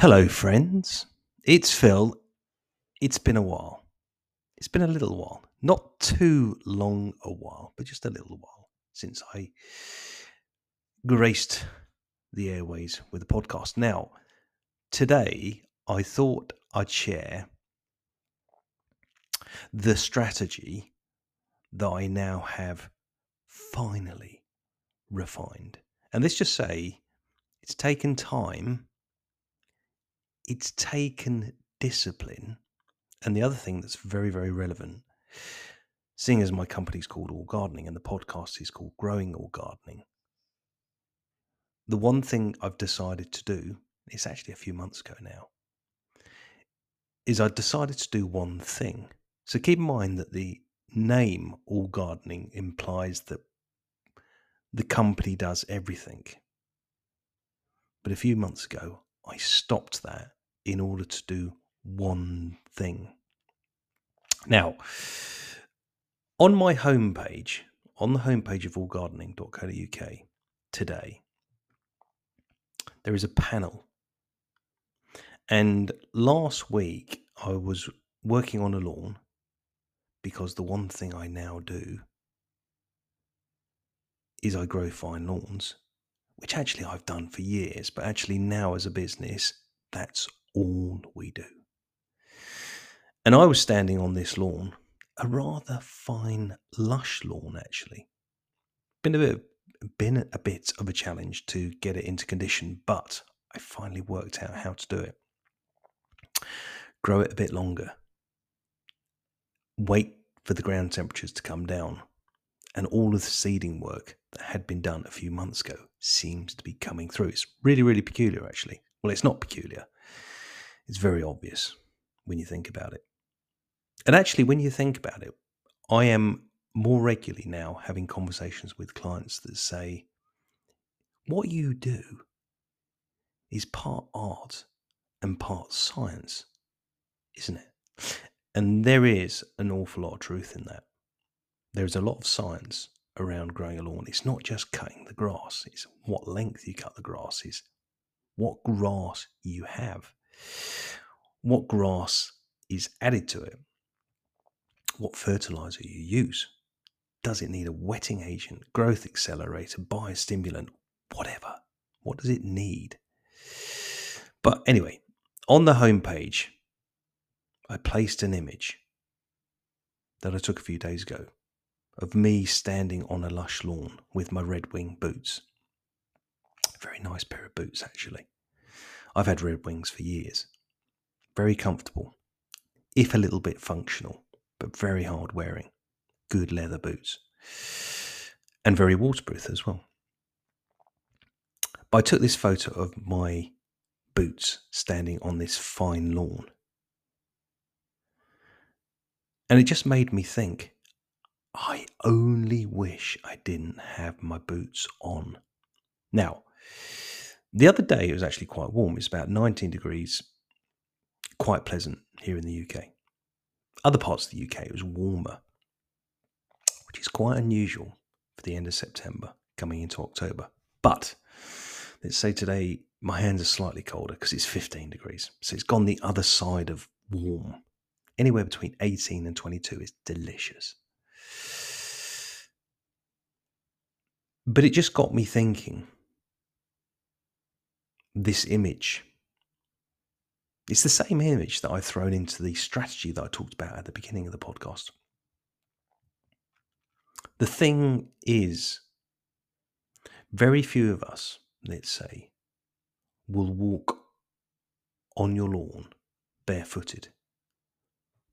Hello, friends. It's Phil. It's been a while. It's been a little while. Not too long a while, but just a little while since I graced the airways with a podcast. Now, today I thought I'd share the strategy that I now have finally refined. And let's just say it's taken time it's taken discipline. And the other thing that's very, very relevant, seeing as my company's called All Gardening and the podcast is called Growing All Gardening, the one thing I've decided to do, it's actually a few months ago now, is I decided to do one thing. So keep in mind that the name All Gardening implies that the company does everything. But a few months ago, I stopped that in order to do one thing. Now, on my homepage, on the homepage of allgardening.co.uk today, there is a panel. And last week, I was working on a lawn because the one thing I now do is I grow fine lawns, which actually I've done for years, but actually now as a business, that's all we do. And I was standing on this lawn, a rather fine, lush lawn, actually. Been a bit, been a bit of a challenge to get it into condition, but I finally worked out how to do it. Grow it a bit longer. Wait for the ground temperatures to come down. And all of the seeding work that had been done a few months ago seems to be coming through. It's really, really peculiar, actually. Well, it's not peculiar. It's very obvious when you think about it. And actually, when you think about it, I am more regularly now having conversations with clients that say, what you do is part art and part science, isn't it? And there is an awful lot of truth in that. There's a lot of science around growing a lawn. It's not just cutting the grass, it's what length you cut the grass, is what grass you have what grass is added to it, what fertilizer you use. Does it need a wetting agent, growth accelerator, biostimulant, whatever? What does it need? But anyway, on the homepage, I placed an image that I took a few days ago of me standing on a lush lawn with my Red Wing boots. Very nice pair of boots, actually. I've had Red Wings for years. Very comfortable, if a little bit functional, but very hard wearing. Good leather boots. And very waterproof as well. But I took this photo of my boots standing on this fine lawn. And it just made me think I only wish I didn't have my boots on. Now, the other day it was actually quite warm. It's about 19 degrees, quite pleasant here in the UK. Other parts of the UK it was warmer, which is quite unusual for the end of September coming into October. But let's say today my hands are slightly colder because it's 15 degrees. So it's gone the other side of warm. Anywhere between 18 and 22 is delicious. But it just got me thinking this image. It's the same image that I've thrown into the strategy that I talked about at the beginning of the podcast. The thing is, very few of us, let's say, will walk on your lawn barefooted.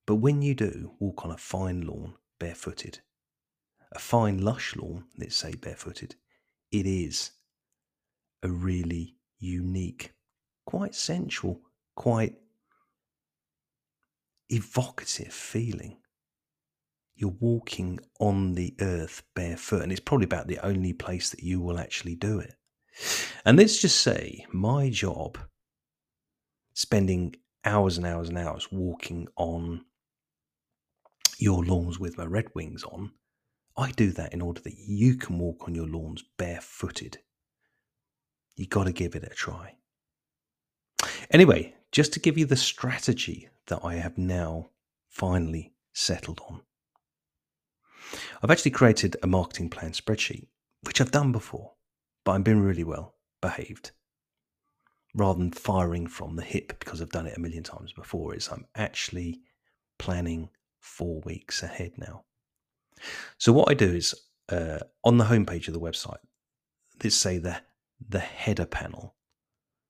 But when you do walk on a fine lawn barefooted, a fine lush lawn, let's say barefooted, it is a really unique, quite sensual, quite evocative feeling. You're walking on the earth barefoot, and it's probably about the only place that you will actually do it. And let's just say my job, spending hours and hours and hours walking on your lawns with my red wings on, I do that in order that you can walk on your lawns barefooted you got to give it a try. Anyway, just to give you the strategy that I have now finally settled on. I've actually created a marketing plan spreadsheet, which I've done before, but I've been really well behaved. Rather than firing from the hip because I've done it a million times before, is I'm actually planning four weeks ahead now. So what I do is uh, on the homepage of the website, let's say the the header panel.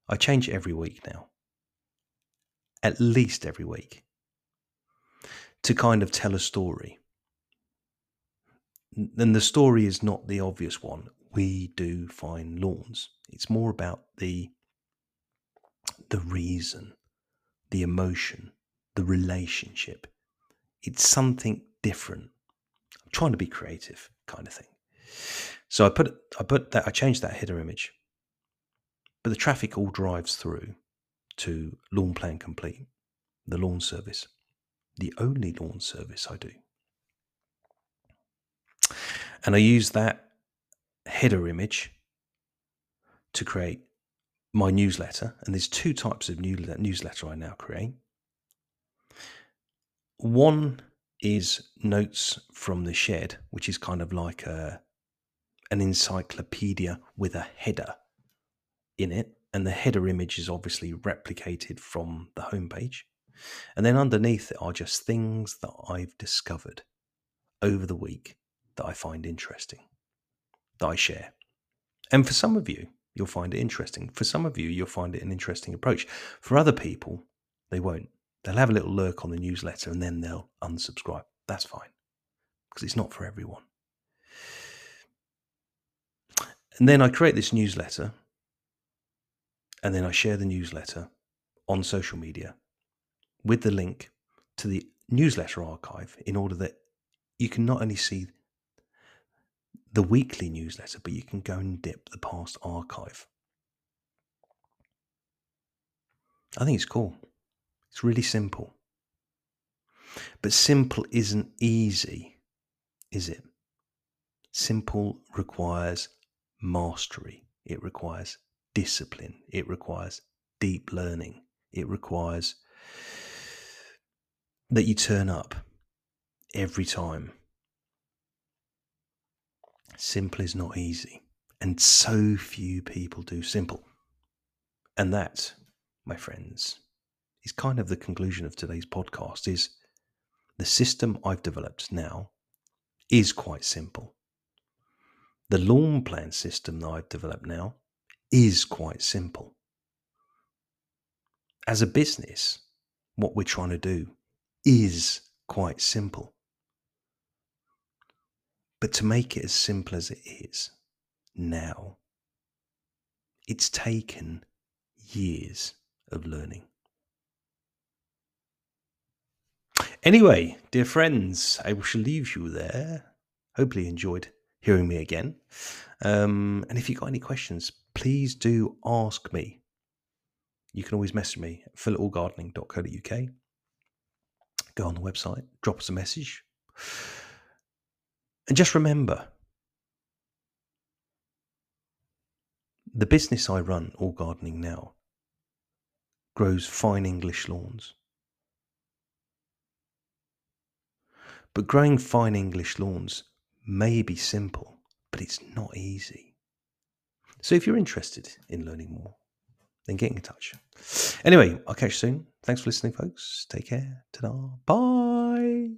I change every week now, at least every week, to kind of tell a story. And the story is not the obvious one. We do fine lawns. It's more about the the reason, the emotion, the relationship. It's something different. I'm trying to be creative, kind of thing. So I put I put that I changed that header image, but the traffic all drives through to Lawn Plan Complete, the lawn service, the only lawn service I do, and I use that header image to create my newsletter. And there's two types of newsletter I now create. One is notes from the shed, which is kind of like a an encyclopedia with a header in it. And the header image is obviously replicated from the homepage. And then underneath it are just things that I've discovered over the week that I find interesting, that I share. And for some of you, you'll find it interesting. For some of you, you'll find it an interesting approach. For other people, they won't. They'll have a little lurk on the newsletter and then they'll unsubscribe. That's fine because it's not for everyone. And then I create this newsletter and then I share the newsletter on social media with the link to the newsletter archive in order that you can not only see the weekly newsletter, but you can go and dip the past archive. I think it's cool. It's really simple. But simple isn't easy, is it? Simple requires mastery, it requires discipline, it requires deep learning, it requires that you turn up every time. Simple is not easy, and so few people do simple. And that, my friends, is kind of the conclusion of today's podcast is the system I've developed now is quite simple. The lawn plan system that I've developed now is quite simple. As a business, what we're trying to do is quite simple. But to make it as simple as it is now, it's taken years of learning. Anyway, dear friends, I shall leave you there. Hopefully, you enjoyed hearing me again. Um, and if you've got any questions, please do ask me. You can always message me at phil@allgardening.co.uk. Go on the website, drop us a message. And just remember the business I run, All Gardening Now, grows fine English lawns. But growing fine English lawns may be simple, but it's not easy. So if you're interested in learning more, then get in touch. Anyway, I'll catch you soon. Thanks for listening, folks. Take care. Ta-da. Bye.